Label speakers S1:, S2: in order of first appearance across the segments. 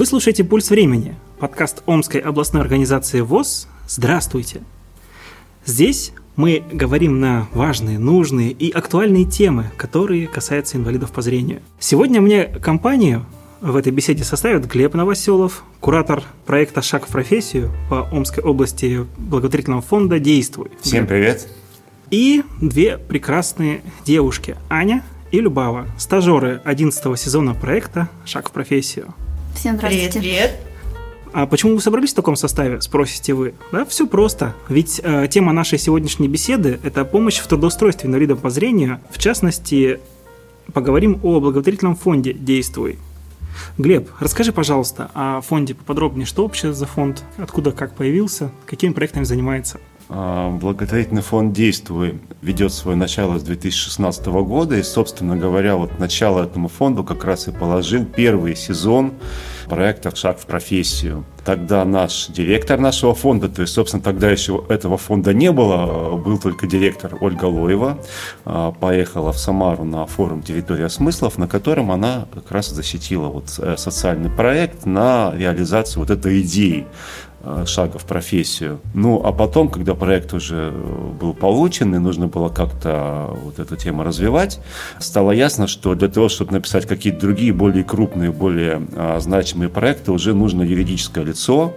S1: Вы слушаете «Пульс времени», подкаст Омской областной организации ВОЗ. Здравствуйте! Здесь мы говорим на важные, нужные и актуальные темы, которые касаются инвалидов по зрению. Сегодня мне компанию в этой беседе составят Глеб Новоселов, куратор проекта «Шаг в профессию» по Омской области благотворительного фонда «Действуй».
S2: Всем привет!
S1: И две прекрасные девушки, Аня и Любава, стажеры 11 сезона проекта «Шаг в профессию».
S3: Всем здравствуйте.
S4: Привет, привет.
S1: А почему вы собрались в таком составе, спросите вы? Да, все просто. Ведь э, тема нашей сегодняшней беседы – это помощь в трудоустройстве инвалидам по зрению. В частности, поговорим о благотворительном фонде «Действуй». Глеб, расскажи, пожалуйста, о фонде поподробнее. Что вообще за фонд? Откуда, как появился? Какими проектами занимается?
S2: А, благотворительный фонд «Действуй» ведет свое начало с 2016 года, и, собственно говоря, вот начало этому фонду как раз и положил первый сезон проекта «Шаг в профессию». Тогда наш директор нашего фонда, то есть, собственно, тогда еще этого фонда не было, был только директор Ольга Лоева, а, поехала в Самару на форум «Территория смыслов», на котором она как раз защитила вот э, социальный проект на реализацию вот этой идеи шага в профессию. Ну, а потом, когда проект уже э, был получен, и нужно было как-то вот эту тему развивать, стало ясно, что для того, чтобы написать какие-то другие, более крупные, более а, значимые проекты, уже нужно юридическое лицо.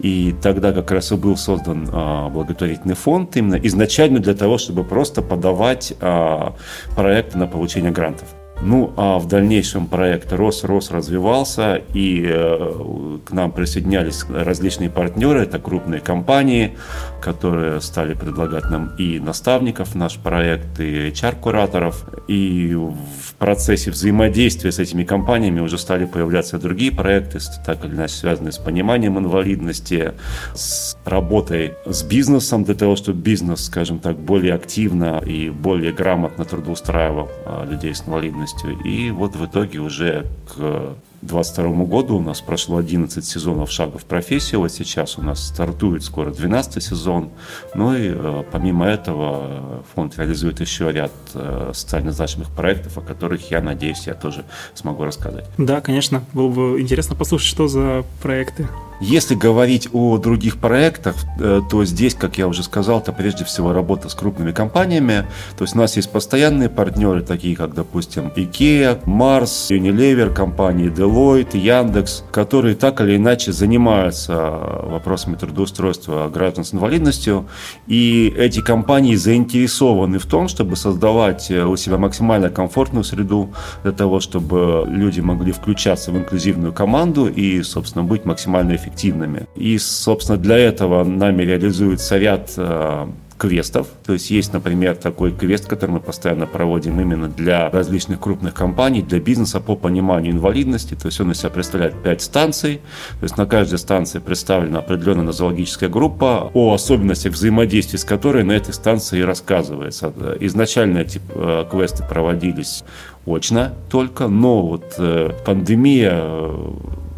S2: И тогда как раз и был создан а, благотворительный фонд именно изначально для того, чтобы просто подавать а, проекты на получение грантов. Ну, а в дальнейшем проект рос, рос, развивался, и э, к нам присоединялись различные партнеры, это крупные компании, которые стали предлагать нам и наставников наш проект, и HR-кураторов, и в процессе взаимодействия с этими компаниями уже стали появляться другие проекты, так или иначе связанные с пониманием инвалидности, с работой с бизнесом, для того, чтобы бизнес, скажем так, более активно и более грамотно трудоустраивал а, людей с инвалидностью полностью. И вот в итоге уже к 2022 году у нас прошло 11 сезонов «Шага в профессию». Вот сейчас у нас стартует скоро 12 сезон. Ну и э, помимо этого фонд реализует еще ряд э, социально значимых проектов, о которых, я надеюсь, я тоже смогу рассказать.
S1: Да, конечно. Было бы интересно послушать, что за проекты.
S2: Если говорить о других проектах, э, то здесь, как я уже сказал, это прежде всего работа с крупными компаниями. То есть у нас есть постоянные партнеры, такие как, допустим, IKEA, Mars, Unilever, компании Deloitte, Яндекс, которые так или иначе занимаются вопросами трудоустройства граждан с инвалидностью. И эти компании заинтересованы в том, чтобы создавать у себя максимально комфортную среду для того, чтобы люди могли включаться в инклюзивную команду и, собственно, быть максимально эффективными эффективными. И, собственно, для этого нами реализуется ряд э, квестов. То есть есть, например, такой квест, который мы постоянно проводим именно для различных крупных компаний, для бизнеса по пониманию инвалидности. То есть он из себя представляет 5 станций. То есть на каждой станции представлена определенная нозологическая группа, о особенностях взаимодействия с которой на этой станции и рассказывается. Изначально эти э, квесты проводились очно только, но вот э, пандемия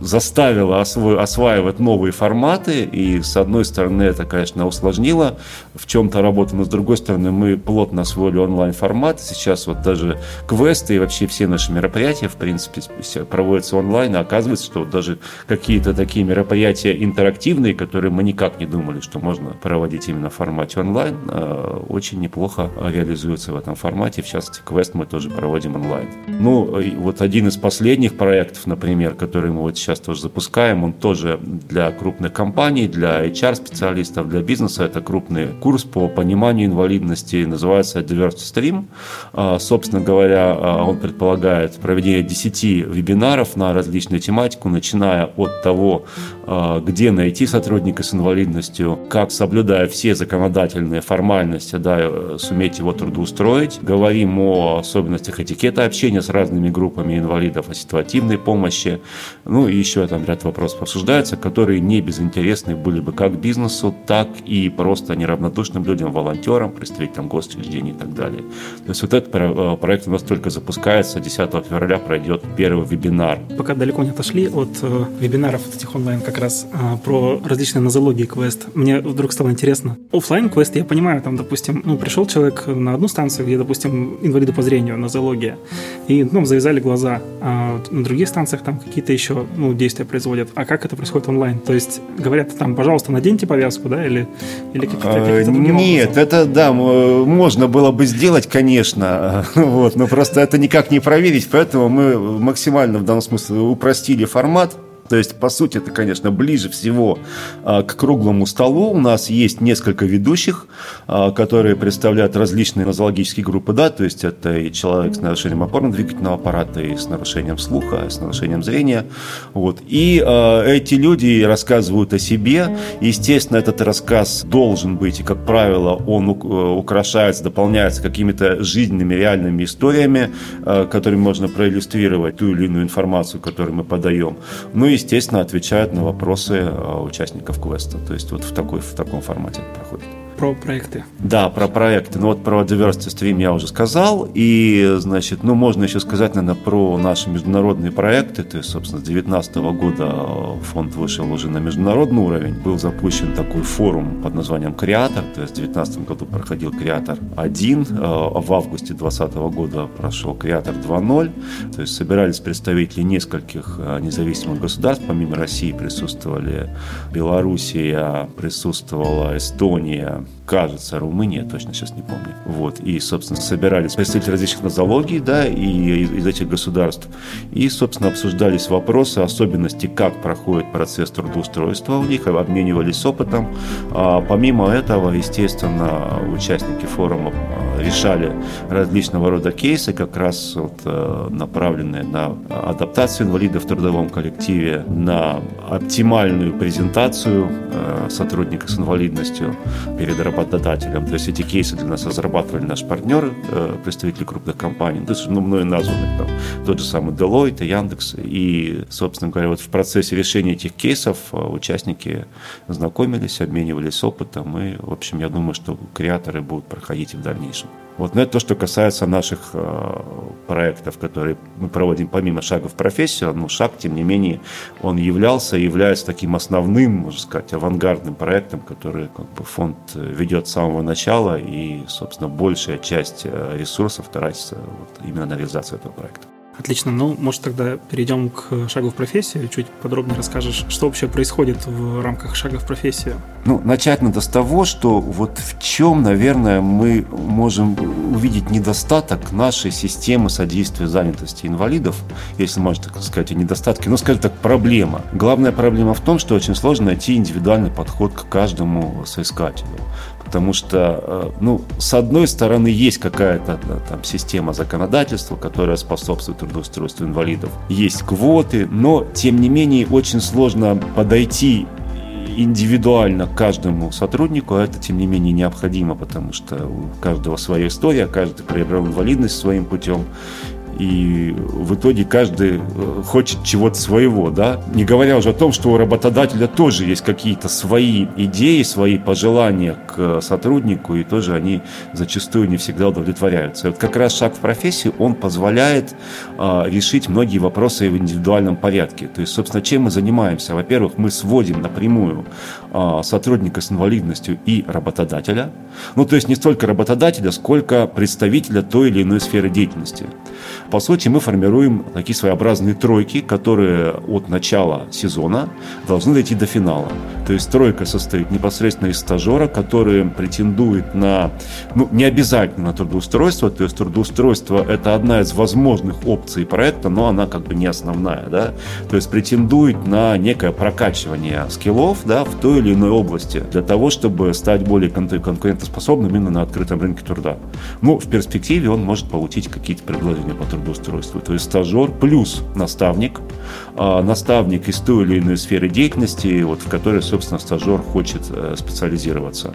S2: заставила осво- осваивать новые форматы, и с одной стороны это, конечно, усложнило в чем-то работу, но с другой стороны мы плотно освоили онлайн-формат, сейчас вот даже квесты и вообще все наши мероприятия, в принципе, проводятся онлайн, и оказывается, что даже какие-то такие мероприятия интерактивные, которые мы никак не думали, что можно проводить именно в формате онлайн, э, очень неплохо реализуются в этом формате, в частности, квест мы тоже проводим онлайн. Ну, вот один из последних проектов, например, который мы вот сейчас тоже запускаем. Он тоже для крупных компаний, для HR-специалистов, для бизнеса. Это крупный курс по пониманию инвалидности, называется Diversity Stream. А, собственно говоря, а, он предполагает проведение 10 вебинаров на различную тематику, начиная от того, где найти сотрудника с инвалидностью, как, соблюдая все законодательные формальности, да, суметь его трудоустроить. Говорим о особенностях этикета общения с разными группами инвалидов, о ситуативной помощи, ну и еще там ряд вопросов обсуждаются, которые не безинтересны были бы как бизнесу, так и просто неравнодушным людям, волонтерам, представителям госучреждений и так далее. То есть вот этот э, проект у нас только запускается, 10 февраля пройдет первый вебинар.
S1: Пока далеко не отошли от э, вебинаров этих онлайн, как как раз а, про различные нозологии квест. Мне вдруг стало интересно. Оффлайн квест, я понимаю, там, допустим, ну, пришел человек на одну станцию, где, допустим, инвалиды по зрению, нозология, и, ну, завязали глаза. А на других станциях там какие-то еще, ну, действия производят. А как это происходит онлайн? То есть говорят там, пожалуйста, наденьте повязку, да, или, или какие-то, какие
S2: Нет, образом? это, да, можно было бы сделать, конечно, вот, но просто это никак не проверить, поэтому мы максимально в данном смысле упростили формат, то есть, по сути, это, конечно, ближе всего а, к круглому столу. У нас есть несколько ведущих, а, которые представляют различные нозологические группы, да, то есть это и человек с нарушением опорно-двигательного аппарата, и с нарушением слуха, и с нарушением зрения. Вот. И э, эти люди рассказывают о себе. Естественно, этот рассказ должен быть, и, как правило, он украшается, дополняется какими-то жизненными, реальными историями, э, которыми можно проиллюстрировать ту или иную информацию, которую мы подаем. Ну и естественно, отвечают на вопросы э, участников квеста. То есть вот в, такой, в таком формате проходит
S1: про проекты.
S2: Да, про проекты. Ну вот про Diversity Stream я уже сказал. И, значит, ну можно еще сказать, наверное, про наши международные проекты. То есть, собственно, с 2019 года фонд вышел уже на международный уровень. Был запущен такой форум под названием «Креатор». То есть в 2019 году проходил «Креатор 1», а в августе 2020 года прошел «Креатор 2.0». То есть собирались представители нескольких э, независимых государств. Помимо России присутствовали Белоруссия, присутствовала Эстония, кажется, Румыния, точно сейчас не помню. Вот. И, собственно, собирались представители различных нозологий, да, и из этих государств. И, собственно, обсуждались вопросы, особенности, как проходит процесс трудоустройства у них, обменивались опытом. А помимо этого, естественно, участники форума а, решали различного рода кейсы, как раз вот, э, направленные на адаптацию инвалидов в трудовом коллективе, на оптимальную презентацию э, сотрудника с инвалидностью перед работодателем. То есть эти кейсы для нас разрабатывали наши партнеры, э, представители крупных компаний, то есть ну, мной названы там, тот же самый Deloitte, Яндекс. И, собственно говоря, вот в процессе решения этих кейсов э, участники знакомились, обменивались опытом. И, в общем, я думаю, что креаторы будут проходить и в дальнейшем. Вот, но это то, что касается наших э, проектов, которые мы проводим помимо шага в профессию. Ну, шаг, тем не менее, он являлся и является таким основным, можно сказать, авангардным проектом, который как бы, фонд ведет с самого начала, и, собственно, большая часть э, ресурсов тратится вот, именно на реализацию этого проекта.
S1: Отлично. Ну, может, тогда перейдем к шагу в профессию. Чуть подробнее расскажешь, что вообще происходит в рамках шага в профессию.
S2: Ну, начать надо с того, что вот в чем, наверное, мы можем увидеть недостаток нашей системы содействия занятости инвалидов, если можно так сказать, и недостатки, ну, скажем так, проблема. Главная проблема в том, что очень сложно найти индивидуальный подход к каждому соискателю потому что, э, ну, с одной стороны, есть какая-то там система законодательства, которая способствует трудоустройству инвалидов, есть квоты, но, тем не менее, очень сложно подойти индивидуально каждому сотруднику, а это, тем не менее, необходимо, потому что у каждого своя история, каждый приобрел инвалидность своим путем, и в итоге каждый э, хочет чего-то своего, да, не говоря уже о том, что у работодателя тоже есть какие-то свои идеи, свои пожелания к сотруднику, и тоже они зачастую не всегда удовлетворяются. Вот как раз шаг в профессию, он позволяет а, решить многие вопросы в индивидуальном порядке. То есть, собственно, чем мы занимаемся? Во-первых, мы сводим напрямую а, сотрудника с инвалидностью и работодателя, ну, то есть не столько работодателя, сколько представителя той или иной сферы деятельности. По сути, мы формируем такие своеобразные тройки, которые от начала сезона должны дойти до финала. То есть тройка состоит непосредственно из стажера, который претендует на, ну, не обязательно на трудоустройство, то есть трудоустройство – это одна из возможных опций проекта, но она как бы не основная, да, то есть претендует на некое прокачивание скиллов, да, в той или иной области для того, чтобы стать более конкурентоспособным именно на открытом рынке труда. Ну, в перспективе он может получить какие-то предложения по трудоустройству, то есть стажер плюс наставник, а, наставник из той или иной сферы деятельности, вот, в которой, собственно, стажер хочет э, специализироваться.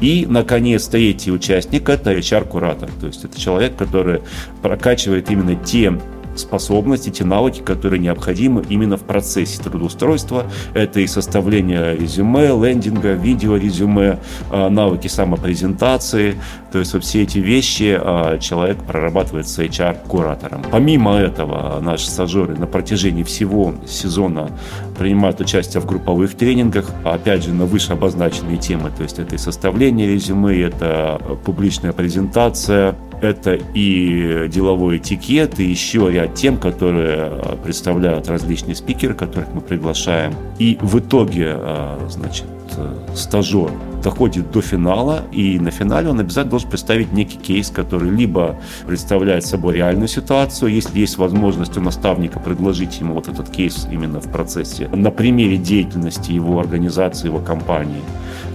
S2: И, наконец, третий участник – это HR-куратор, то есть это человек, который прокачивает именно те способности, те навыки, которые необходимы именно в процессе трудоустройства. Это и составление резюме, лендинга, видео резюме, а, навыки самопрезентации. То есть вот все эти вещи а, человек прорабатывает с HR-куратором. Помимо этого, наши стажеры на протяжении всего сезона принимают участие в групповых тренингах, опять же, на выше обозначенные темы. То есть это и составление резюме, это публичная презентация, это и деловой этикет, и еще ряд тем, которые э, представляют различные спикеры, которых мы приглашаем. И в итоге, э, значит, э, стажер доходит до финала, и на финале он обязательно должен представить некий кейс, который либо представляет собой реальную ситуацию, если есть возможность у наставника предложить ему вот этот кейс именно в процессе, на примере деятельности его организации, его компании,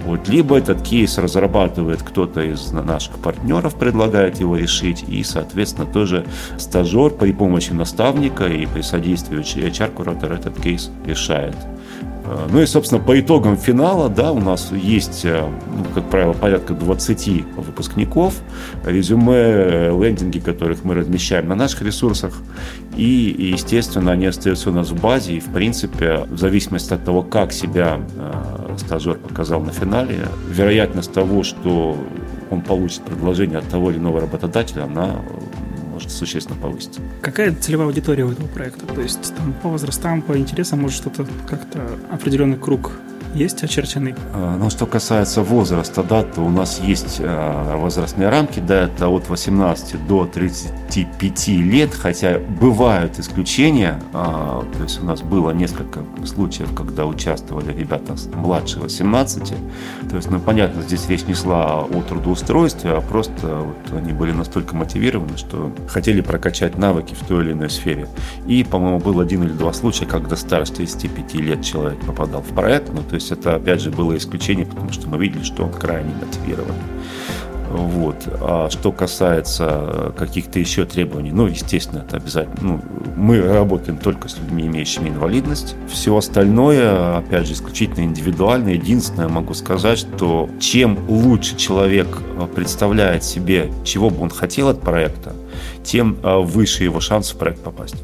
S2: вот, либо этот кейс разрабатывает кто-то из наших партнеров, предлагает его решить, и, соответственно, тоже стажер при помощи наставника и при содействии HR-куратора этот кейс решает. Э, ну и, собственно, по итогам финала, да, у нас есть, э, ну, как правило, порядка 20 выпускников, резюме, лендинги, которых мы размещаем на наших ресурсах, и, естественно, они остаются у нас в базе, и, в принципе, в зависимости от того, как себя э, стажер показал на финале, вероятность того, что он получит предложение от того или иного работодателя, она может существенно повыситься.
S1: Какая целевая аудитория у этого проекта? То есть там по возрастам, по интересам, может что-то как-то определенный круг есть очерченный?
S2: А, ну, что касается возраста, да, то у нас есть а, возрастные рамки, да, это от 18 до 35 лет, хотя бывают исключения, а, то есть у нас было несколько случаев, когда участвовали ребята младше 18, то есть, ну, понятно, здесь речь не шла о трудоустройстве, а просто вот они были настолько мотивированы, что хотели прокачать навыки в той или иной сфере. И, по-моему, был один или два случая, когда старше 35 лет человек попадал в проект, ну, то есть это, опять же, было исключение, потому что мы видели, что он крайне мотивирован. Вот. А что касается каких-то еще требований, ну, естественно, это обязательно. Ну, мы работаем только с людьми, имеющими инвалидность. Все остальное, опять же, исключительно индивидуально. Единственное, могу сказать, что чем лучше человек представляет себе, чего бы он хотел от проекта, тем а, выше его шанс в проект попасть.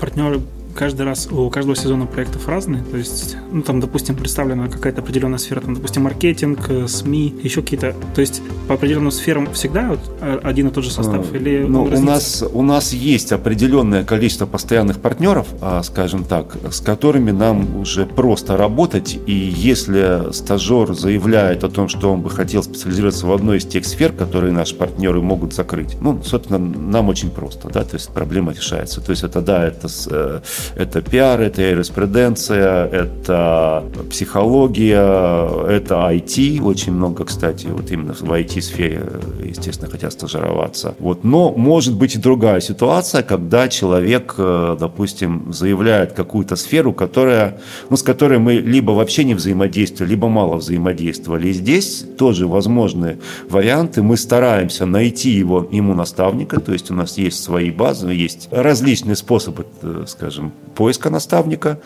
S1: Партнеры каждый раз у каждого сезона проектов разные. То есть, ну, там, допустим, представлена какая-то определенная сфера, там, допустим, маркетинг, э, СМИ, еще какие-то. То есть, по определенным сферам всегда вот э, один и тот же состав? А, или
S2: ну, у нас, у нас есть определенное количество постоянных партнеров, а, скажем так, с которыми нам уже просто работать. И если стажер заявляет о том, что он бы хотел специализироваться в одной из тех сфер, которые наши партнеры могут закрыть, ну, собственно, нам очень просто, да, то есть проблема решается. То есть это, да, это э, это пиар, это юриспруденция, это психология, это IT. Очень много, кстати, вот именно в IT-сфере, естественно, хотят стажироваться. Вот. Но может быть и другая ситуация, когда человек, э, допустим, заявляет какую-то сферу, которая, ну, с которой мы либо вообще не взаимодействовали, либо мало взаимодействовали. И здесь тоже возможны варианты. Мы стараемся найти его, ему наставника, то есть у нас есть свои базы, есть различные способы, э, скажем, поиска наставника.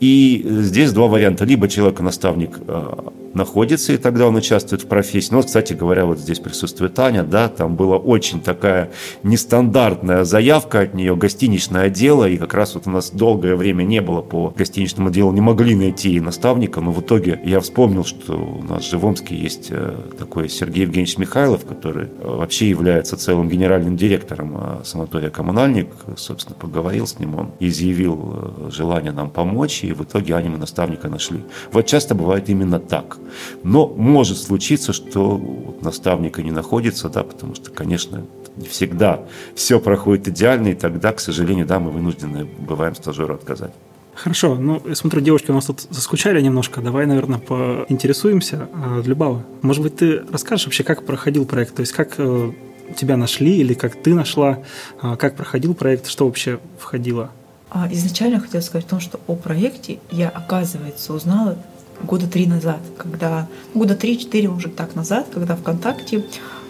S2: И здесь два варианта. Либо человек-наставник э, находится, и тогда он участвует в профессии. Ну, вот, кстати говоря, вот здесь присутствует Таня, да, там была очень такая нестандартная заявка от нее, гостиничное отдело, и как раз вот у нас долгое время не было по гостиничному делу, не могли найти наставника, но в итоге я вспомнил, что у нас же в Омске есть э, такой Сергей Евгеньевич Михайлов, который вообще является целым генеральным директором э, санатория «Коммунальник», собственно, поговорил с ним, он изъявил э, желание нам помочь, и в итоге они мы наставника нашли. Вот часто бывает именно так. Но может случиться, что наставника не находится, да, потому что, конечно, не всегда все проходит идеально, и тогда, к сожалению, да, мы вынуждены бываем стажеру отказать.
S1: Хорошо, ну, я смотрю, девушки у нас тут заскучали немножко. Давай, наверное, поинтересуемся. А, Любава, может быть, ты расскажешь вообще, как проходил проект? То есть, как э, тебя нашли или как ты нашла, а, как проходил проект, что вообще входило?
S3: А, изначально хотела сказать о том, что о проекте я, оказывается, узнала года три назад, когда года три-четыре уже так назад, когда ВКонтакте,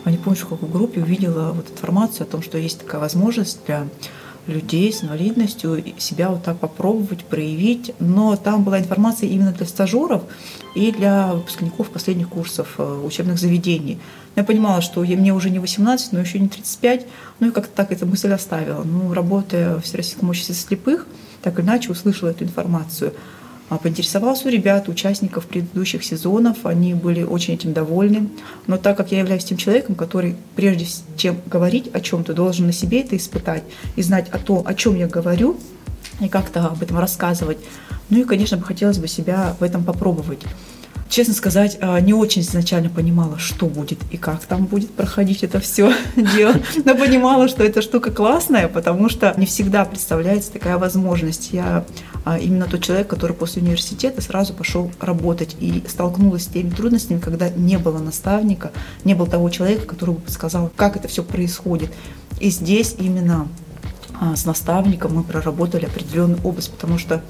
S3: а не помню, в какой группе увидела вот информацию о том, что есть такая возможность для людей с инвалидностью себя вот так попробовать, проявить. Но там была информация именно для стажеров и для выпускников последних курсов э, учебных заведений. Я понимала, что мне уже не 18, но еще не 35. Ну и как-то так эта мысль оставила. Ну, работая в Всероссийском обществе слепых, так или иначе услышала эту информацию – поинтересовался у ребят, участников предыдущих сезонов. Они были очень этим довольны. Но так как я являюсь тем человеком, который прежде чем говорить о чем-то, должен на себе это испытать и знать о том, о чем я говорю, и как-то об этом рассказывать. Ну и, конечно, бы хотелось бы себя в этом попробовать. Честно сказать, а, не очень изначально понимала, что будет и как там будет проходить это все дело. Но понимала, что эта штука классная, потому что не всегда представляется такая возможность. Я а, именно тот человек, который после университета сразу пошел работать и столкнулась с теми трудностями, когда не было наставника, не было того человека, который бы сказал, как это все происходит. И здесь именно а, с наставником мы проработали определенную область, потому что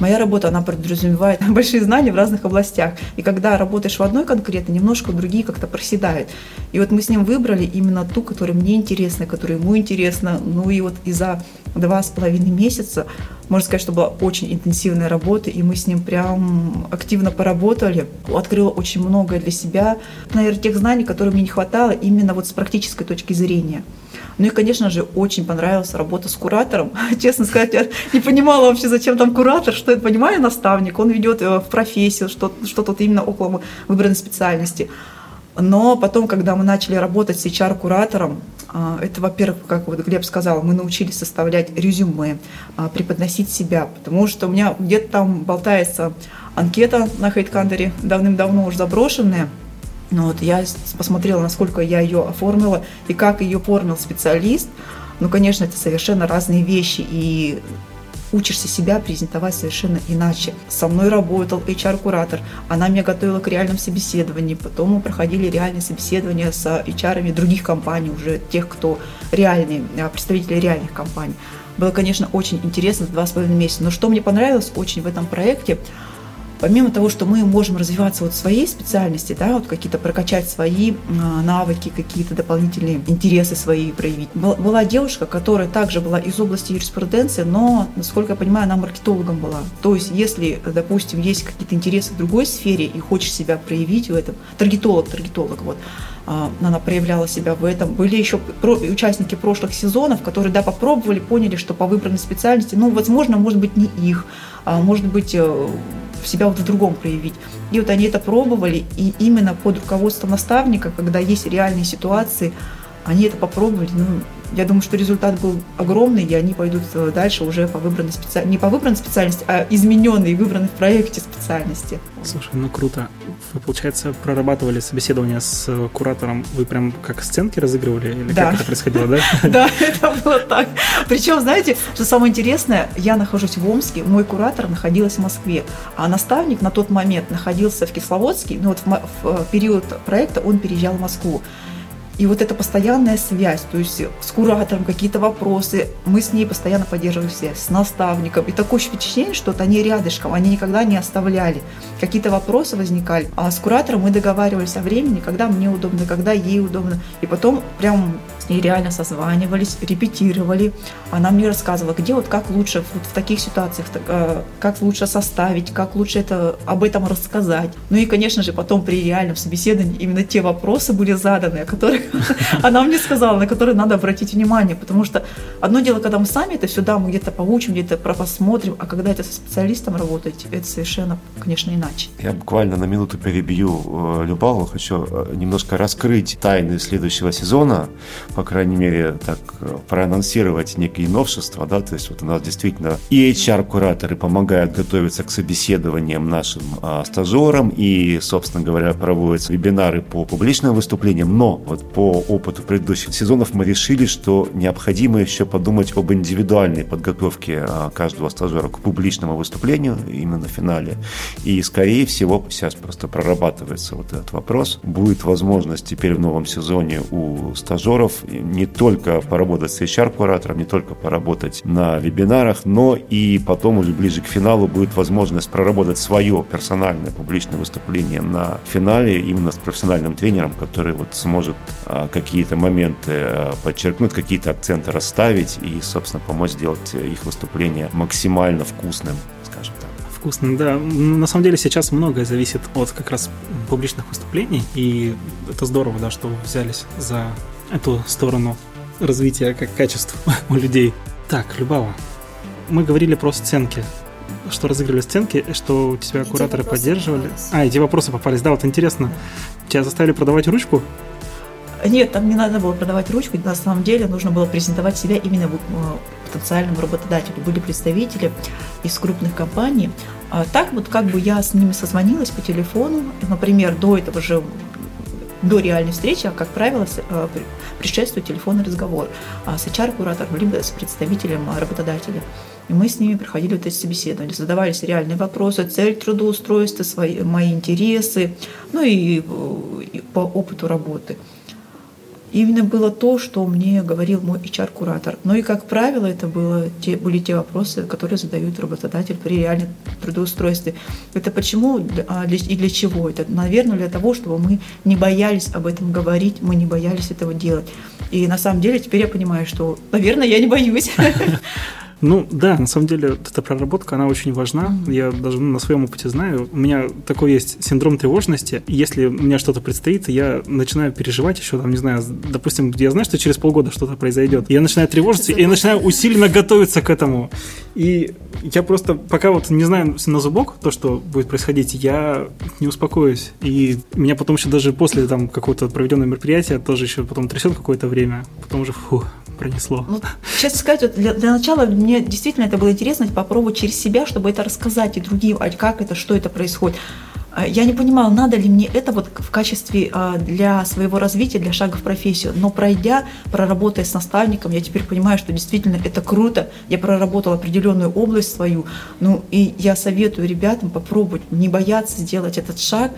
S3: Моя работа, она подразумевает большие знания в разных областях. И когда работаешь в одной конкретно, немножко другие как-то проседают. И вот мы с ним выбрали именно ту, которая мне интересна, которая ему интересна. Ну и вот и за два с половиной месяца, можно сказать, что была очень интенсивная работа, и мы с ним прям активно поработали. Открыла очень многое для себя. Наверное, тех знаний, которые мне не хватало именно вот с практической точки зрения. Ну и, конечно же, очень понравилась работа с куратором. Честно сказать, я не понимала вообще, зачем там куратор, что это, понимаю, наставник, он ведет э, в профессию, что, что тут именно около выбранной специальности. Но потом, когда мы начали работать с HR-куратором, а, это, во-первых, как вот Глеб сказал, мы научились составлять резюме, а, преподносить себя, потому что у меня где-то там болтается анкета на HeadCounter давным-давно уже заброшенная, ну, вот я посмотрела, насколько я ее оформила и как ее оформил специалист. Ну, конечно, это совершенно разные вещи, и учишься себя презентовать совершенно иначе. Со мной работал HR-куратор, она меня готовила к реальным собеседованиям, потом мы проходили реальные собеседования с HR других компаний, уже тех, кто реальные, а, представители реальных компаний. Было, конечно, очень интересно, два с половиной месяца. Но что мне понравилось очень в этом проекте – помимо того, что мы можем развиваться вот в своей специальности, да, вот какие-то прокачать свои а, навыки, какие-то дополнительные интересы свои проявить. Была девушка, которая также была из области юриспруденции, но, насколько я понимаю, она маркетологом была. То есть, если, допустим, есть какие-то интересы в другой сфере и хочешь себя проявить в этом, таргетолог, таргетолог, вот, а, она проявляла себя в этом. Были еще участники прошлых сезонов, которые, да, попробовали, поняли, что по выбранной специальности, ну, возможно, может быть, не их, а может быть, э, себя вот в другом проявить. И вот они это пробовали, и именно под руководством наставника, когда есть реальные ситуации, они это попробовали, ну, я думаю, что результат был огромный, и они пойдут э, дальше уже по выбранной специальности, не по выбранной специальности, а измененной и выбранной в проекте специальности.
S1: Слушай, ну круто. Вы, получается, прорабатывали собеседование с э, куратором, вы прям как сценки разыгрывали, или да. как это происходило, да?
S3: Да, это было так. Причем, знаете, что самое интересное, я нахожусь в Омске, мой куратор находился в Москве, а наставник на тот момент находился в Кисловодске, ну вот в э, период проекта он переезжал в Москву. И вот эта постоянная связь, то есть с куратором какие-то вопросы, мы с ней постоянно поддерживали связь, с наставником. И такое впечатление, что они рядышком, они никогда не оставляли. Какие-то вопросы возникали. А с куратором мы договаривались о времени, когда мне удобно, когда ей удобно. И потом прям с ней реально созванивались, репетировали. Она мне рассказывала, где вот как лучше вот в таких ситуациях, э, как лучше составить, как лучше это, об этом рассказать. Ну и, конечно же, потом при реальном собеседовании именно те вопросы были заданы, о которых она мне сказала, на которые надо обратить внимание. Потому что одно дело, когда мы сами это все, да, мы где-то поучим, где-то посмотрим, а когда это со специалистом работаете, это совершенно, конечно, иначе.
S2: Я буквально на минуту перебью э, Любаву, хочу э, немножко раскрыть тайны следующего сезона, по крайней мере, так э, проанонсировать некие новшества, да, то есть вот у нас действительно и HR-кураторы помогают готовиться к собеседованиям нашим стажерам, и, собственно говоря, проводятся вебинары по публичным выступлениям, но вот по опыту предыдущих сезонов мы решили, что необходимо еще подумать об индивидуальной подготовке а, каждого стажера к публичному выступлению именно в финале, и, скорее всего, сейчас просто прорабатывается вот этот вопрос, будет возможность теперь в новом сезоне у стажеров не только поработать с HR-куратором, не только поработать на вебинарах, но и потом уже ближе к финалу будет возможность проработать свое персональное публичное выступление на финале именно с профессиональным тренером, который вот сможет какие-то моменты а, подчеркнуть, какие-то акценты расставить и, собственно, помочь сделать их выступление максимально вкусным, скажем так.
S1: Вкусным, да. На самом деле сейчас многое зависит от как раз публичных выступлений, и это здорово, да, что вы взялись за эту сторону развития как качества у людей. Так, Любава, мы говорили про сценки что разыгрывали сценки, что у тебя кураторы поддерживали. Попались. А, эти вопросы попались. Да, вот интересно. Тебя заставили продавать ручку?
S3: Нет, там не надо было продавать ручку. На самом деле нужно было презентовать себя именно э, потенциальному работодателю. Были представители из крупных компаний. А так вот как бы я с ними созвонилась по телефону. Например, до этого же до реальной встречи, а, как правило, э, предшествует телефонный разговор а с HR-куратором, либо с представителем работодателя. И мы с ними проходили вот эти собеседования, задавались реальные вопросы, цель трудоустройства, свои, мои интересы, ну и, и по опыту работы. Именно было то, что мне говорил мой HR-куратор. Ну и, как правило, это было те, были те вопросы, которые задают работодатель при реальном трудоустройстве. Это почему а, и для чего? Это, наверное, для того, чтобы мы не боялись об этом говорить, мы не боялись этого делать. И на самом деле теперь я понимаю, что, наверное, я не боюсь.
S1: Ну да, на самом деле эта проработка, она очень важна. Я даже ну, на своем опыте знаю. У меня такой есть синдром тревожности. Если у меня что-то предстоит, я начинаю переживать еще, там, не знаю, допустим, я знаю, что через полгода что-то произойдет. Я начинаю тревожиться и начинаю усиленно готовиться к этому. И я просто пока вот не знаю на зубок то, что будет происходить, я не успокоюсь. И меня потом еще даже после там какого-то проведенного мероприятия тоже еще потом трясет какое-то время. Потом уже фу, пронесло. Ну,
S3: честно сказать, вот для, для начала мне действительно это было интересно попробовать через себя, чтобы это рассказать и другим, а как это, что это происходит. А, я не понимала, надо ли мне это вот в качестве а, для своего развития, для шага в профессию. Но пройдя, проработая с наставником, я теперь понимаю, что действительно это круто. Я проработала определенную область свою. Ну и я советую ребятам попробовать, не бояться сделать этот шаг,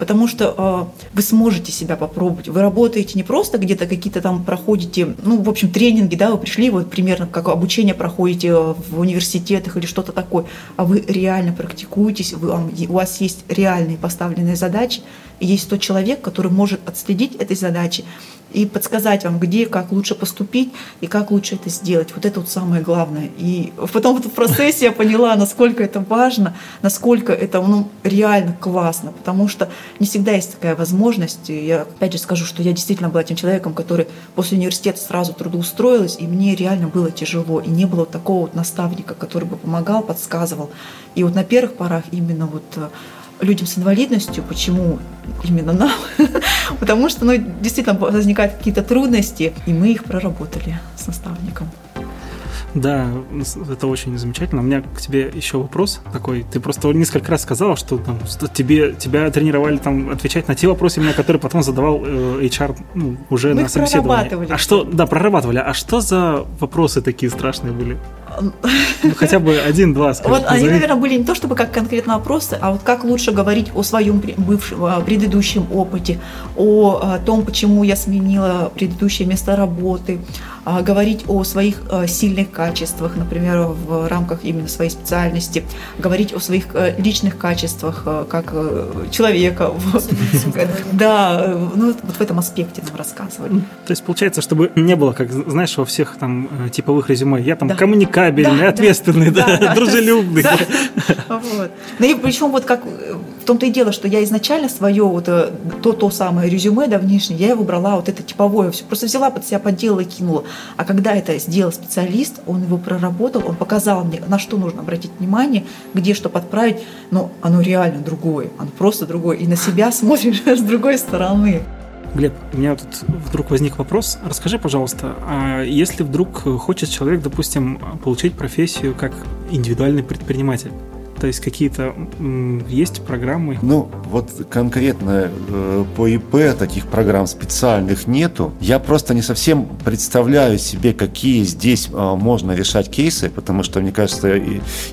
S3: потому что э, вы сможете себя попробовать. Вы работаете не просто где-то какие-то там проходите, ну, в общем, тренинги, да, вы пришли, вот примерно как обучение проходите в университетах или что-то такое, а вы реально практикуетесь, вы, у вас есть реальные поставленные задачи, есть тот человек, который может отследить этой задачи и подсказать вам, где, как лучше поступить и как лучше это сделать. Вот это вот самое главное. И потом в процессе я поняла, насколько это важно, насколько это ну, реально классно, потому что не всегда есть такая возможность. И я опять же скажу, что я действительно была тем человеком, который после университета сразу трудоустроилась, и мне реально было тяжело, и не было такого вот наставника, который бы помогал, подсказывал. И вот на первых порах именно вот э, людям с инвалидностью, почему именно нам? Потому что ну, действительно возникают какие-то трудности, и мы их проработали с наставником.
S1: Да, это очень замечательно. У меня к тебе еще вопрос такой. Ты просто несколько раз сказала, что, там, что тебе, тебя тренировали там, отвечать на те вопросы, меня, которые потом задавал э, HR ну, уже Мы на собеседовании. А что, да, прорабатывали. А что за вопросы такие страшные были? Ну, хотя бы один-два
S3: Вот они, наверное, были не то чтобы как конкретно вопросы, а вот как лучше говорить о своем бывшем, предыдущем опыте, о том, почему я сменила предыдущее место работы, говорить о своих э, сильных качествах, например, в рамках именно своей специальности, говорить о своих э, личных качествах э, как человека. Да, ну вот в этом аспекте нам рассказывали.
S1: То есть получается, чтобы не было, как знаешь, во всех там типовых резюме, я там коммуникабельный, ответственный, дружелюбный.
S3: Ну и причем вот как в том-то и дело, что я изначально свое вот то, то самое резюме давнишнее, я его брала вот это типовое, все просто взяла под себя, подделала и кинула. А когда это сделал специалист, он его проработал, он показал мне, на что нужно обратить внимание, где что подправить, но оно реально другое, оно просто другое. И на себя смотришь с другой стороны.
S1: Глеб, у меня тут вдруг возник вопрос. Расскажи, пожалуйста, а если вдруг хочет человек, допустим, получить профессию как индивидуальный предприниматель, то есть какие-то есть программы?
S2: Ну, вот конкретно э, по ИП таких программ специальных нету. Я просто не совсем представляю себе, какие здесь э, можно решать кейсы, потому что, мне кажется,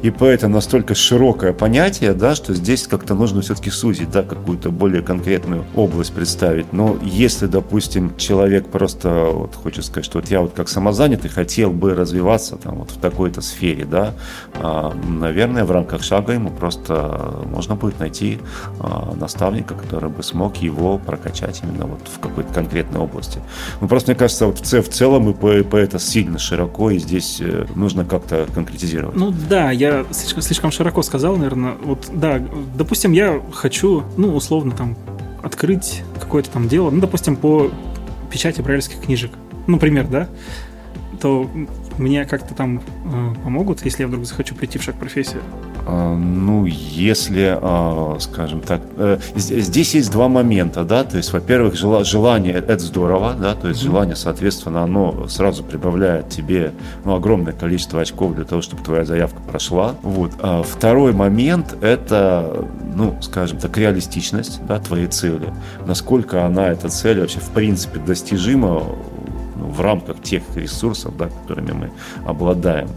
S2: ИП это настолько широкое понятие, да, что здесь как-то нужно все-таки сузить, да, какую-то более конкретную область представить. Но если, допустим, человек просто вот хочет сказать, что вот я вот как самозанятый хотел бы развиваться там вот в такой-то сфере, да, э, наверное, в рамках шага шага ему просто можно будет найти а, наставника, который бы смог его прокачать именно вот в какой-то конкретной области. Ну, просто мне кажется, вот в, целом ИП, ИП это сильно широко, и здесь э, нужно как-то конкретизировать.
S1: Ну да, я слишком, слишком широко сказал, наверное. Вот да, допустим, я хочу, ну, условно, там, открыть какое-то там дело, ну, допустим, по печати брайлевских книжек, например, да, то мне как-то там э, помогут, если я вдруг захочу прийти в шаг профессию?
S2: А, ну, если, а, скажем так, э, здесь есть два момента, да, то есть, во-первых, желание, это здорово, да, то есть желание, соответственно, оно сразу прибавляет тебе ну, огромное количество очков для того, чтобы твоя заявка прошла. Вот. А второй момент – это, ну, скажем так, реалистичность, да, твоей цели. Насколько она, эта цель вообще в принципе достижима ну, в рамках тех ресурсов, да, которыми мы обладаем.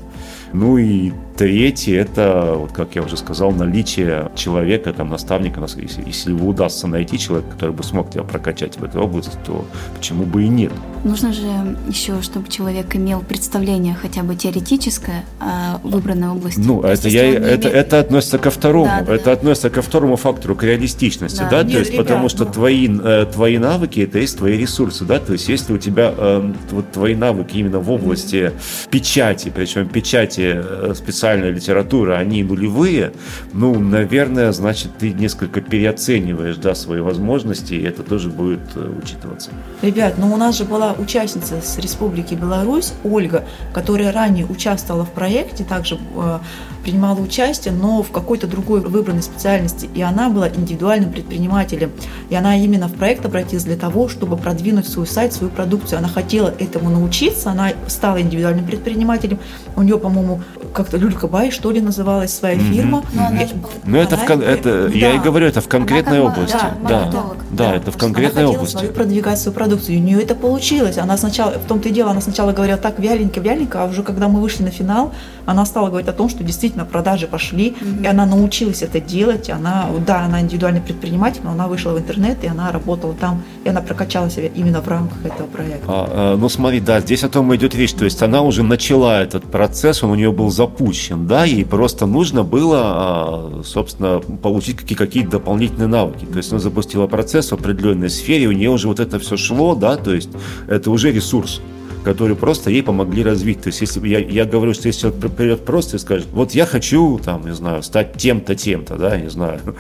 S2: Ну и Третье – это, вот как я уже сказал, наличие человека, там, наставника. Если, если удастся найти человека, который бы смог тебя прокачать в этой области, то почему бы и нет?
S4: Нужно же еще, чтобы человек имел представление хотя бы теоретическое о выбранной области.
S2: Ну, это, я, это, имеет... это относится ко второму. Да, да, это да. относится ко второму фактору, к реалистичности, да, да? Нет, то есть, ребят, потому что ну... твои, э, твои навыки – это есть твои ресурсы, да, то есть, если у тебя э, вот твои навыки именно в области mm-hmm. печати, причем печати э, специально социальная литература, они нулевые, ну, наверное, значит, ты несколько переоцениваешь, да, свои возможности, и это тоже будет э, учитываться.
S3: Ребят, ну у нас же была участница с Республики Беларусь, Ольга, которая ранее участвовала в проекте, также э, принимала участие, но в какой-то другой выбранной специальности, и она была индивидуальным предпринимателем. И она именно в проект обратилась для того, чтобы продвинуть свой сайт, свою продукцию. Она хотела этому научиться, она стала индивидуальным предпринимателем. У нее, по-моему, как-то Люлька Бай, что ли, называлась своя mm-hmm. фирма.
S2: Но она же ну, это, в, это да. я и говорю, это в конкретной она области. Да, да, да, да, это в конкретной она области.
S3: Свою, продвигать свою продукцию. И у нее это получилось. Она сначала, в том-то и дело, она сначала говорила так вяленько, вяленько, а уже когда мы вышли на финал, она стала говорить о том, что действительно продажи пошли, mm-hmm. и она научилась это делать. Она, да, она индивидуальный предприниматель, но она вышла в интернет, и она работала там, и она прокачала себя именно в рамках этого проекта.
S2: А, а, ну смотри, да, здесь о том идет речь. То есть она уже начала этот процесс, он у нее был запущен, да, ей просто нужно было, а, собственно, получить какие-то дополнительные навыки. То есть она запустила процесс в определенной сфере, у нее уже вот это все шло, да, то есть это уже ресурс которые просто ей помогли развить. То есть, если я, я говорю, что если человек придет просто и скажет, вот я хочу, там, не знаю, стать тем-то, тем-то, да, не знаю.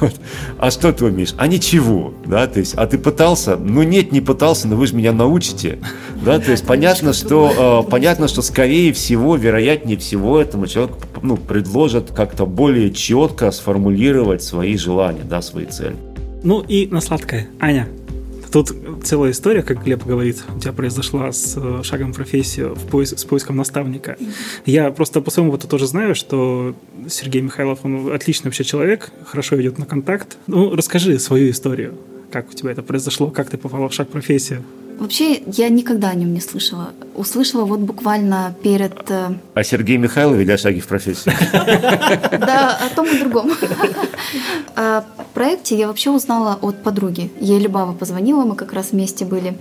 S2: Вот. А что ты умеешь? А ничего, да, то есть, а ты пытался? Ну нет, не пытался, но вы же меня научите, да, то есть понятно, что, э, понятно, что скорее всего, вероятнее всего, этому человеку, ну, предложат как-то более четко сформулировать свои желания, да, свои цели.
S1: Ну и на сладкое. Аня, Тут целая история, как Глеб говорит, у тебя произошла с э, шагом профессии в поис с поиском наставника. Я просто по своему опыту тоже знаю, что Сергей Михайлов, он отличный вообще человек, хорошо идет на контакт. Ну, расскажи свою историю. Как у тебя это произошло? Как ты попала в шаг профессии?
S4: Вообще, я никогда о нем не слышала. Услышала вот буквально перед... Э,
S2: а Сергей Михайлов или о шаге в профессии?
S4: Да, о том и другом. О проекте я вообще узнала от подруги. Ей Любава позвонила, мы как раз вместе были.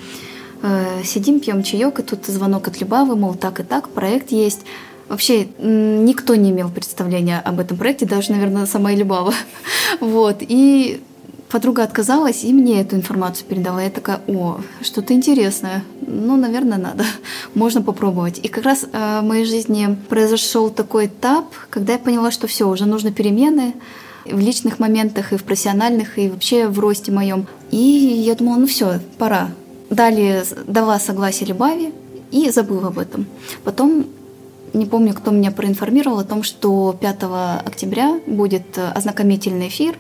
S4: Э, сидим, пьем чаек, и тут звонок от Любавы, мол, так и так, проект есть. Вообще никто не имел представления об этом проекте, даже, наверное, сама Любава. Вот. И подруга отказалась и мне эту информацию передала. Я такая, о, что-то интересное. Ну, наверное, надо. Можно попробовать. И как раз э, в моей жизни произошел такой этап, когда я поняла, что все, уже нужны перемены в личных моментах и в профессиональных, и вообще в росте моем. И я думала, ну все, пора. Далее дала согласие Любави и забыла об этом. Потом не помню, кто меня проинформировал о том, что 5 октября будет ознакомительный эфир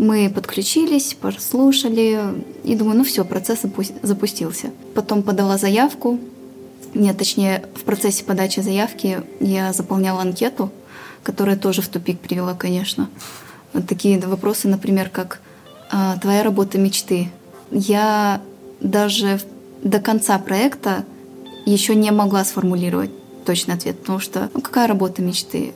S4: мы подключились, послушали, и думаю, ну все, процесс запустился. Потом подала заявку, нет, точнее, в процессе подачи заявки я заполняла анкету, которая тоже в тупик привела, конечно. Такие вопросы, например, как «А, «Твоя работа мечты». Я даже до конца проекта еще не могла сформулировать точный ответ, потому что ну, какая работа мечты?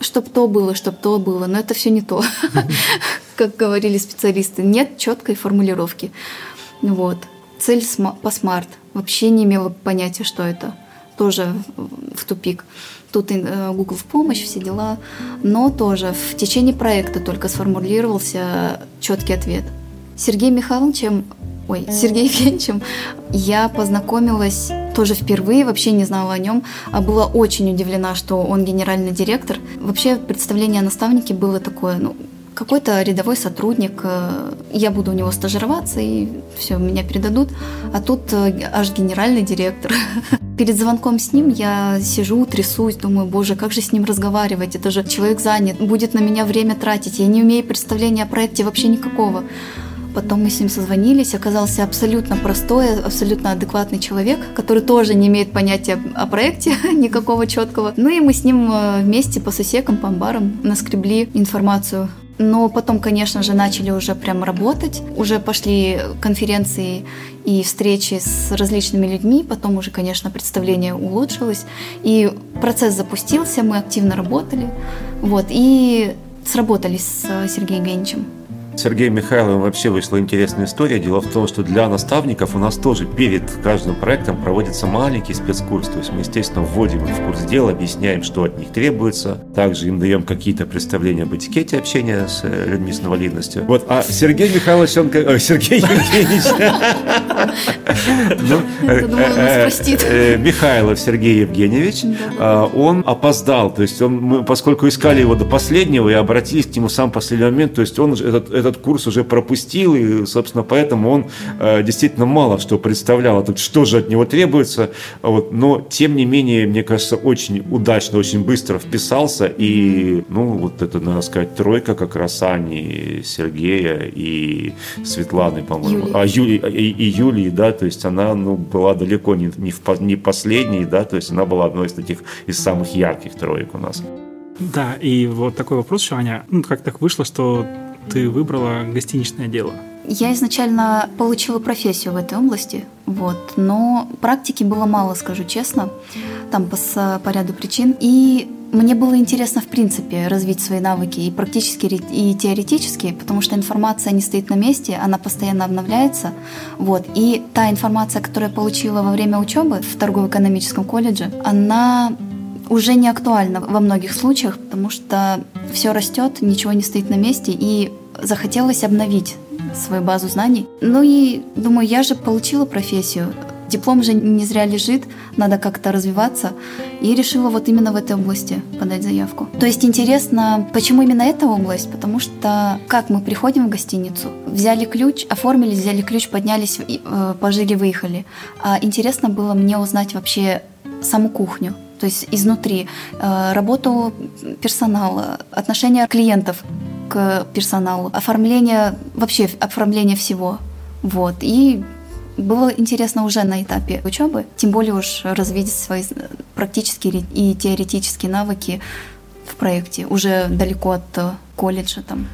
S4: Чтоб то было, чтоб то было, но это все не то. как говорили специалисты, нет четкой формулировки. Вот. Цель по смарт. Вообще не имела понятия, что это. Тоже в тупик. Тут э, Google в помощь, все дела. Но тоже в течение проекта только сформулировался четкий ответ. Сергей Михайловичем, ой, Сергей Евгеньевичем я познакомилась тоже впервые, вообще не знала о нем, а была очень удивлена, что он генеральный директор. Вообще представление о наставнике было такое, ну, какой-то рядовой сотрудник, э, я буду у него стажироваться, и все, меня передадут. А тут э, аж генеральный директор. Перед звонком с ним я сижу, трясусь, думаю, боже, как же с ним разговаривать? Это же человек занят, будет на меня время тратить. Я не умею представления о проекте вообще никакого. Потом мы с ним созвонились, оказался абсолютно простой, абсолютно адекватный человек, который тоже не имеет понятия о проекте никакого четкого. Ну и мы с ним э, вместе по сусекам, по амбарам наскребли информацию. Но потом, конечно же, начали уже прям работать, уже пошли конференции и встречи с различными людьми, потом уже, конечно, представление улучшилось, и процесс запустился, мы активно работали, вот, и сработались с Сергеем Генчем.
S2: Сергеем Михайловым вообще вышла интересная история. Дело в том, что для наставников у нас тоже перед каждым проектом проводится маленький спецкурс. То есть мы, естественно, вводим их в курс дела, объясняем, что от них требуется. Также им даем какие-то представления об этикете общения с э, людьми с инвалидностью. Вот, а Сергей Михайлович, он... Э, Сергей Евгеньевич... Ну, э, Михайлов Сергей Евгеньевич, а, он опоздал. То есть он, мы, поскольку искали его до последнего и обратились к нему в сам последний момент, то есть он этот этот курс уже пропустил, и, собственно, поэтому он э, действительно мало что представлял, а тут что же от него требуется. Вот, но, тем не менее, мне кажется, очень удачно, очень быстро вписался, и, ну, вот это, надо сказать, тройка как раз Ани, Сергея и Светланы, по-моему, а Юли, и, и Юлии, да, то есть она, ну, была далеко не, не, в, не последней, да, то есть она была одной из таких, из самых ярких троек у нас.
S1: Да, и вот такой вопрос еще, Аня. Ну, как так вышло, что ты выбрала гостиничное дело?
S4: Я изначально получила профессию в этой области, вот, но практики было мало, скажу честно, там по, по ряду причин. И мне было интересно, в принципе, развить свои навыки и практически, и теоретически, потому что информация не стоит на месте, она постоянно обновляется. Вот. И та информация, которую я получила во время учебы в торгово-экономическом колледже, она уже не актуально во многих случаях, потому что все растет, ничего не стоит на месте, и захотелось обновить свою базу знаний. Ну и думаю, я же получила профессию, диплом же не зря лежит, надо как-то развиваться. И решила вот именно в этой области подать заявку. То есть интересно, почему именно эта область? Потому что как мы приходим в гостиницу, взяли ключ, оформились, взяли ключ, поднялись, э, пожили, выехали. А интересно было мне узнать вообще саму кухню то есть изнутри, э, работу персонала, отношение клиентов к персоналу, оформление, вообще оформление всего. Вот. И было интересно уже на этапе учебы, тем более уж развить свои практические и теоретические навыки в проекте, уже далеко от э, колледжа там.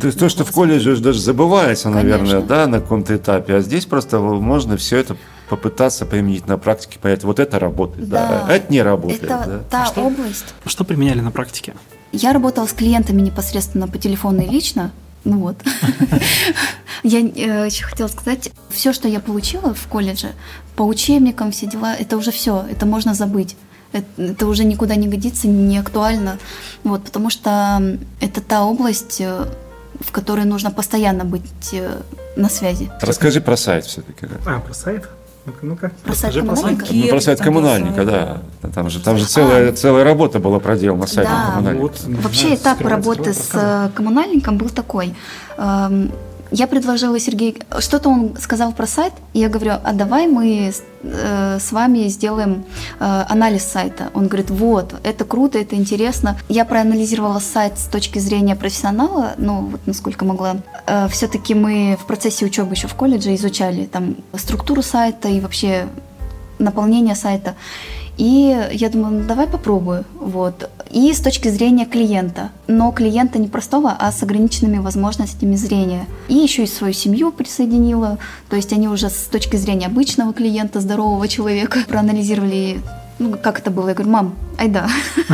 S2: То есть то, что в колледже даже забывается, наверное, Конечно. да, на каком-то этапе, а здесь просто можно все это попытаться применить на практике, понять, вот это работает, да, да это не работает. Это
S4: да. та
S1: а что,
S4: область.
S1: Что применяли на практике?
S4: Я работала с клиентами непосредственно по телефону и лично. Ну вот. Я э, еще хотела сказать, все, что я получила в колледже, по учебникам, все дела, это уже все, это можно забыть. Это, это уже никуда не годится, не актуально. Вот, потому что это та область, э, в которой нужно постоянно быть э, на связи.
S2: Расскажи про сайт все-таки.
S1: А, про сайт? Ну-ка,
S4: сайт коммунальника?
S2: Ну, про сайт коммунальника, да. Там же, там же целая, а, целая работа была проделана сайтом да, коммунальника. Вот,
S4: Вообще этап работы с э, коммунальником был такой. Я предложила Сергею, что-то он сказал про сайт, и я говорю, а давай мы э, с вами сделаем э, анализ сайта. Он говорит, вот, это круто, это интересно. Я проанализировала сайт с точки зрения профессионала, ну, вот насколько могла. Э, все-таки мы в процессе учебы еще в колледже изучали там структуру сайта и вообще наполнение сайта. И я думаю, ну, давай попробую. Вот. И с точки зрения клиента. Но клиента не простого, а с ограниченными возможностями зрения. И еще и свою семью присоединила. То есть они уже с точки зрения обычного клиента, здорового человека, проанализировали ну, как это было? Я говорю, мам, ай да.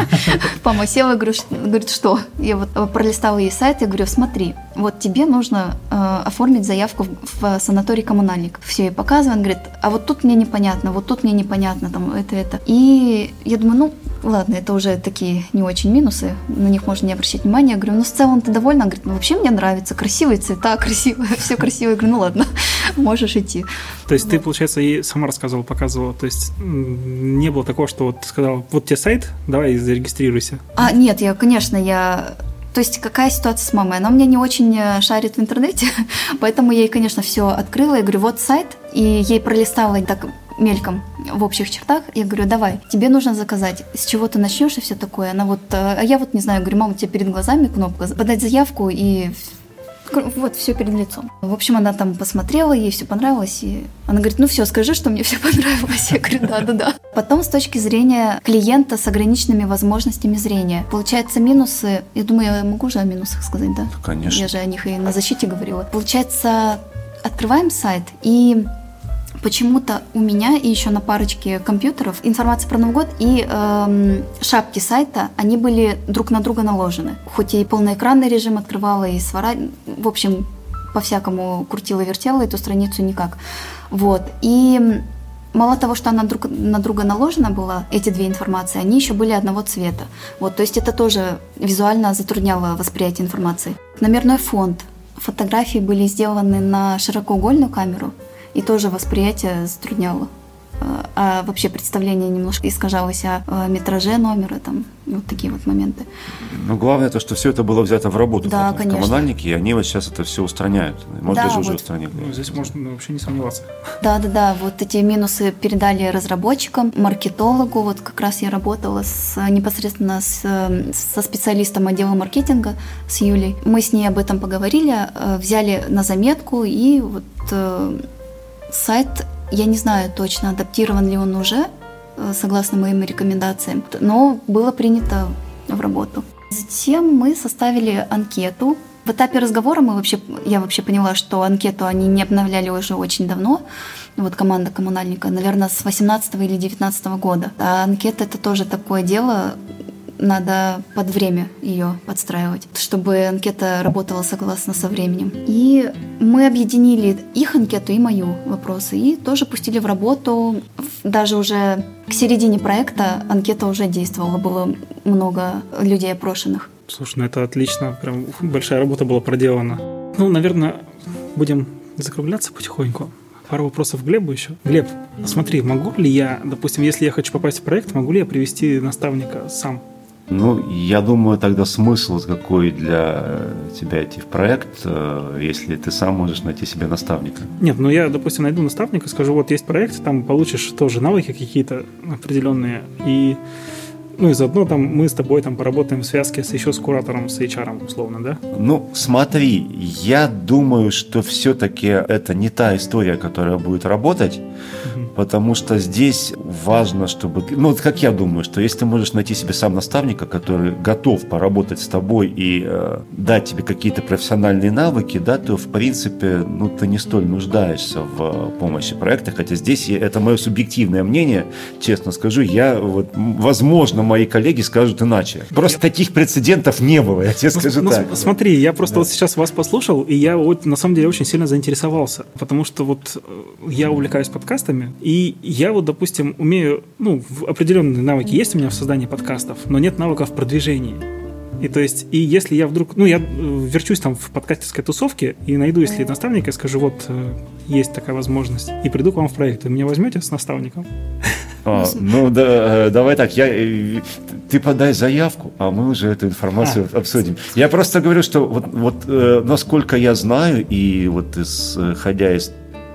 S4: Мама села, говорю, говорит, что? Я вот пролистала ей сайт, я говорю, смотри, вот тебе нужно э, оформить заявку в санаторий коммунальник. Все ей показываю, он говорит, а вот тут мне непонятно, вот тут мне непонятно, там это, это. И я думаю, ну, ладно, это уже такие не очень минусы, на них можно не обращать внимания. Я говорю, ну в целом ты довольна? Он говорит, ну вообще мне нравится, красивые цвета, красивые, все красиво. Я говорю, ну ладно, можешь идти.
S1: То есть ты, получается, ей сама рассказывала, показывала, то есть не было такого, что вот сказала, вот тебе сайт, давай зарегистрируйся.
S4: А, нет, я, конечно, я то есть какая ситуация с мамой? Она у меня не очень э, шарит в интернете, поэтому я ей, конечно, все открыла. Я говорю, вот сайт, и ей пролистала так мельком в общих чертах. Я говорю, давай, тебе нужно заказать. С чего ты начнешь и все такое. Она вот, э, а я вот не знаю, говорю, мама, у тебя перед глазами кнопка, подать заявку и вот все перед лицом. В общем, она там посмотрела, ей все понравилось, и она говорит, ну все, скажи, что мне все понравилось. Я говорю, да, да, да. Потом с точки зрения клиента с ограниченными возможностями зрения. Получается, минусы, я думаю, я могу же о минусах сказать, да?
S2: Конечно.
S4: Я же о них и на защите говорила. Получается, открываем сайт, и почему-то у меня и еще на парочке компьютеров информация про Новый год и эм, шапки сайта, они были друг на друга наложены. Хоть я и полноэкранный режим открывала, и свара... В общем, по-всякому крутила-вертела эту страницу никак. Вот. И мало того, что она друг на друга наложена была, эти две информации, они еще были одного цвета. Вот, то есть это тоже визуально затрудняло восприятие информации. Номерной фонд. Фотографии были сделаны на широкоугольную камеру, и тоже восприятие затрудняло. А, а вообще представление немножко искажалось о метраже номера, там, вот такие вот моменты.
S2: Но главное то, что все это было взято в работу
S4: да, конечно.
S2: коммунальники, и они вот сейчас это все устраняют. Может,
S4: Да,
S2: даже уже
S4: вот.
S2: устранили.
S1: Ну, здесь можно вообще не сомневаться.
S4: Да, да, да, вот эти минусы передали разработчикам, маркетологу. Вот как раз я работала с, непосредственно с, со специалистом отдела маркетинга, с Юлей. Мы с ней об этом поговорили, э, взяли на заметку, и вот э, сайт, я не знаю точно, адаптирован ли он уже, э, согласно моим рекомендациям, но было принято в работу. Затем мы составили анкету. В этапе разговора мы вообще, я вообще поняла, что анкету они не обновляли уже очень давно. Вот команда коммунальника, наверное, с 18 или 19 года. А анкета это тоже такое дело, надо под время ее подстраивать, чтобы анкета работала согласно со временем. И мы объединили их анкету и мою вопросы, и тоже пустили в работу. Даже уже к середине проекта анкета уже действовала, было много людей опрошенных.
S1: Слушай, ну это отлично, прям большая работа была проделана. Ну, наверное, будем закругляться потихоньку. Пару вопросов Глебу еще. Глеб, смотри, могу ли я, допустим, если я хочу попасть в проект, могу ли я привести наставника сам?
S2: Ну, я думаю, тогда смысл какой для тебя идти в проект, э, если ты сам можешь найти себе наставника.
S1: Нет, ну я, допустим, найду наставника, скажу, вот есть проект, там получишь тоже навыки какие-то определенные, и ну и заодно там мы с тобой там поработаем в связке с еще с куратором, с HR, условно, да?
S2: Ну, смотри, я думаю, что все-таки это не та история, которая будет работать, потому что здесь важно, чтобы... Ну, вот как я думаю, что если ты можешь найти себе сам наставника, который готов поработать с тобой и э, дать тебе какие-то профессиональные навыки, да, то, в принципе, ну, ты не столь нуждаешься в э, помощи проекта, хотя здесь я- это мое субъективное мнение, честно скажу, я вот, возможно, мои коллеги скажут иначе. Просто таких прецедентов не было, я тебе
S1: Ну,
S2: скажу
S1: ну,
S2: так.
S1: см- Смотри, я просто вот сейчас вас послушал, и я вот на самом деле очень сильно заинтересовался, потому что вот э, я увлекаюсь подкастами, и я вот, допустим, умею, ну, определенные навыки есть у меня в создании подкастов, но нет навыков в продвижении. И то есть, и если я вдруг, ну, я э, верчусь там в подкастерской тусовке и найду, если наставника, и скажу, вот, э, есть такая возможность, и приду к вам в проект, вы меня возьмете с наставником?
S2: А, ну да, э, давай так, я, ты подай заявку, а мы уже эту информацию обсудим. Я просто говорю, что вот, вот насколько я знаю, и вот исходя из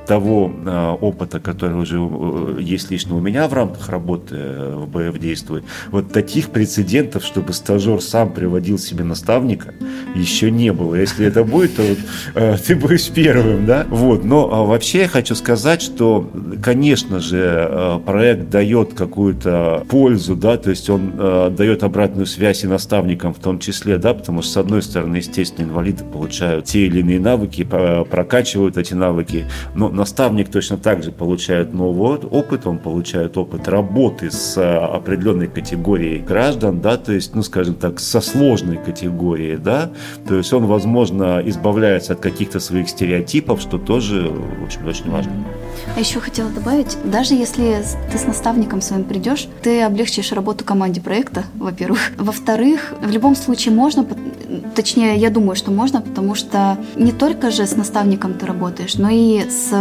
S2: того э, опыта, который уже э, есть лично у меня в рамках работы э, в БФ действует, вот таких прецедентов, чтобы стажер сам приводил себе наставника, еще не было. Если это будет, то вот, ты будешь первым, да? Вот. Но а, вообще я хочу сказать, что, конечно же, проект дает какую-то пользу, да, то есть он дает обратную связь и наставникам в том числе, да, потому что, с одной стороны, естественно, инвалиды получают те или иные навыки, про- прокачивают эти навыки, но наставник точно так же получает новый опыт, он получает опыт работы с определенной категорией граждан, да, то есть, ну, скажем так, со сложной категорией, да, то есть он, возможно, избавляется от каких-то своих стереотипов, что тоже, в общем, очень важно.
S4: А еще хотела добавить, даже если ты с наставником своим придешь, ты облегчишь работу команде проекта, во-первых. Во-вторых, в любом случае можно, точнее, я думаю, что можно, потому что не только же с наставником ты работаешь, но и с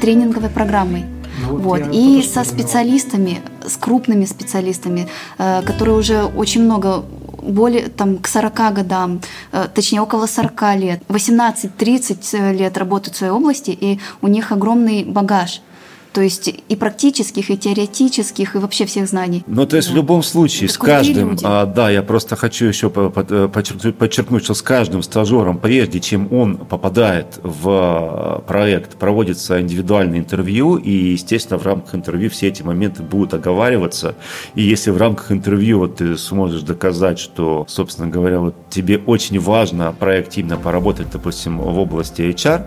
S4: тренинговой программой. Ну, вот, вот. И со специалистами, с крупными специалистами, э, которые уже очень много более там, к 40 годам, э, точнее около 40 лет, 18-30 лет работают в своей области, и у них огромный багаж – то есть и практических, и теоретических, и вообще всех знаний.
S2: Ну, то есть да. в любом случае, Это с каждым, а, да, я просто хочу еще э, подчеркнуть, подчеркнуть, что с каждым стажером, прежде чем он попадает в э, проект, проводится индивидуальное интервью, и, естественно, в рамках интервью все эти моменты будут оговариваться. И если в рамках интервью вот ты сможешь доказать, что, собственно говоря, вот тебе очень важно именно поработать, допустим, в области HR,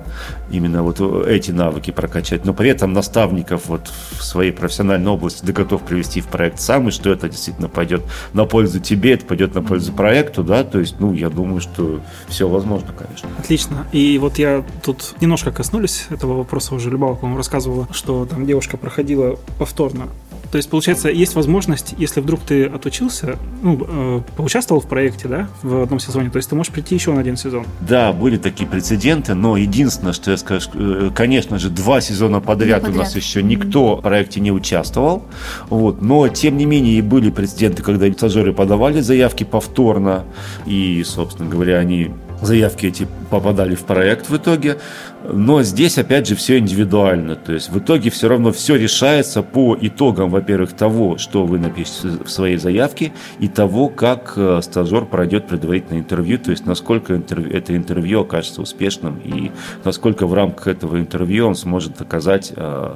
S2: именно вот эти навыки прокачать, но при этом наставник наставников вот в своей профессиональной области ты готов привести в проект сам, и что это действительно пойдет на пользу тебе, это пойдет на пользу проекту, да, то есть, ну, я думаю, что все возможно, конечно.
S1: Отлично. И вот я тут немножко коснулись этого вопроса, уже Любава, по-моему, рассказывала, что там девушка проходила повторно то есть, получается, есть возможность, если вдруг ты отучился, ну, э, поучаствовал в проекте, да, в одном сезоне, то есть ты можешь прийти еще на один сезон.
S2: Да, были такие прецеденты, но единственное, что я скажу, э, конечно же, два сезона подряд, подряд. у нас еще никто в проекте не участвовал, вот, но тем не менее и были прецеденты, когда стажеры подавали заявки повторно, и, собственно говоря, они заявки эти попадали в проект в итоге. Но здесь, опять же, все индивидуально. То есть в итоге все равно все решается по итогам, во-первых, того, что вы напишете в своей заявке, и того, как э, стажер пройдет предварительное интервью, то есть насколько интервью, это интервью окажется успешным, и насколько в рамках этого интервью он сможет оказать э,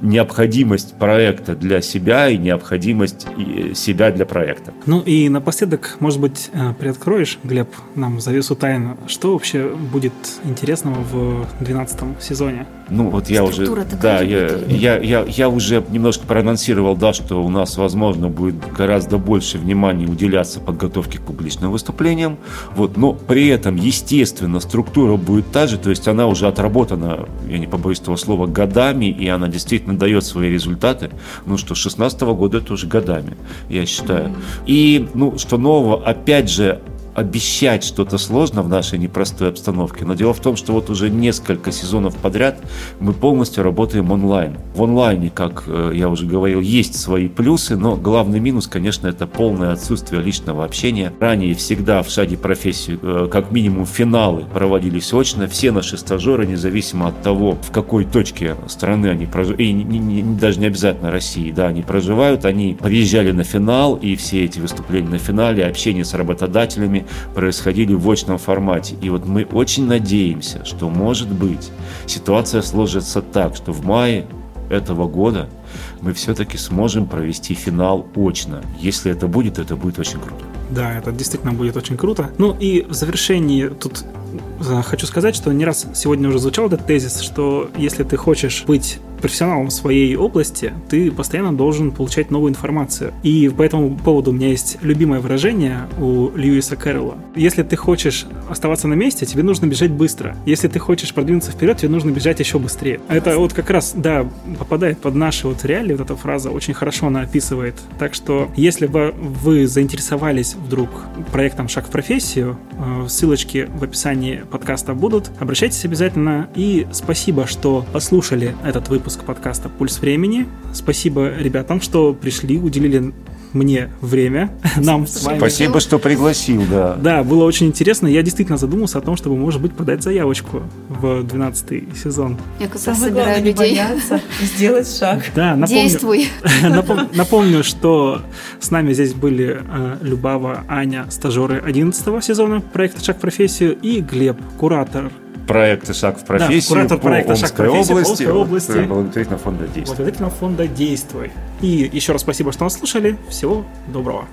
S2: необходимость проекта для себя и необходимость себя для проекта.
S1: Ну и напоследок, может быть, э, приоткроешь, Глеб, нам завесу тайну, что вообще будет интересного в 12 сезоне?
S2: Ну вот я уже, да, я, я, я, я уже немножко проанонсировал, да, что у нас, возможно, будет гораздо больше внимания уделяться подготовке к публичным выступлениям, вот, но при этом, естественно, структура будет та же, то есть она уже отработана, я не побоюсь этого слова, годами, и она действительно дает свои результаты, ну что, 16 -го года это уже годами, я считаю. И, ну, что нового, опять же, обещать что-то сложно в нашей непростой обстановке, но дело в том, что вот уже несколько сезонов подряд мы полностью работаем онлайн. В онлайне, как э, я уже говорил, есть свои плюсы, но главный минус, конечно, это полное отсутствие личного общения. Ранее всегда в шаге профессии э, как минимум финалы проводились очно. Все наши стажеры, независимо от того, в какой точке страны они проживают, и даже не обязательно России, да, они проживают, они приезжали на финал, и все эти выступления на финале, общение с работодателями, происходили в очном формате. И вот мы очень надеемся, что, может быть, ситуация сложится так, что в мае этого года мы все-таки сможем провести финал очно. Если это будет, это будет очень круто.
S1: Да, это действительно будет очень круто. Ну и в завершении тут э, хочу сказать, что не раз сегодня уже звучал этот тезис, что если ты хочешь быть профессионалом в своей области, ты постоянно должен получать новую информацию. И по этому поводу у меня есть любимое выражение у Льюиса Кэрролла. Если ты хочешь оставаться на месте, тебе нужно бежать быстро. Если ты хочешь продвинуться вперед, тебе нужно бежать еще быстрее. Это вот как раз, да, попадает под наши вот реалии, вот эта фраза очень хорошо она описывает. Так что, если бы вы заинтересовались вдруг проектом «Шаг в профессию», э, ссылочки в описании подкаста будут. Обращайтесь обязательно. И спасибо, что послушали этот выпуск выпуск подкаста «Пульс времени». Спасибо ребятам, что пришли, уделили мне время. Нам
S2: с вами. Спасибо, что пригласил, да.
S1: Да, было очень интересно. Я действительно задумался о том, чтобы, может быть, подать заявочку в 12 сезон.
S3: Я как раз собираю людей. Бояться, сделать шаг.
S1: Да,
S4: напомню, Действуй.
S1: Напомню, что с нами здесь были э, Любава, Аня, стажеры 11 сезона проекта «Шаг в профессию» и Глеб, куратор
S2: проекта «Шаг в профессию» да, по проекта «Шаг в профессию» области,
S1: области
S2: благотворительного фонда «Действуй».
S1: Благотворительного фонда «Действуй». И еще раз спасибо, что нас слушали. Всего доброго.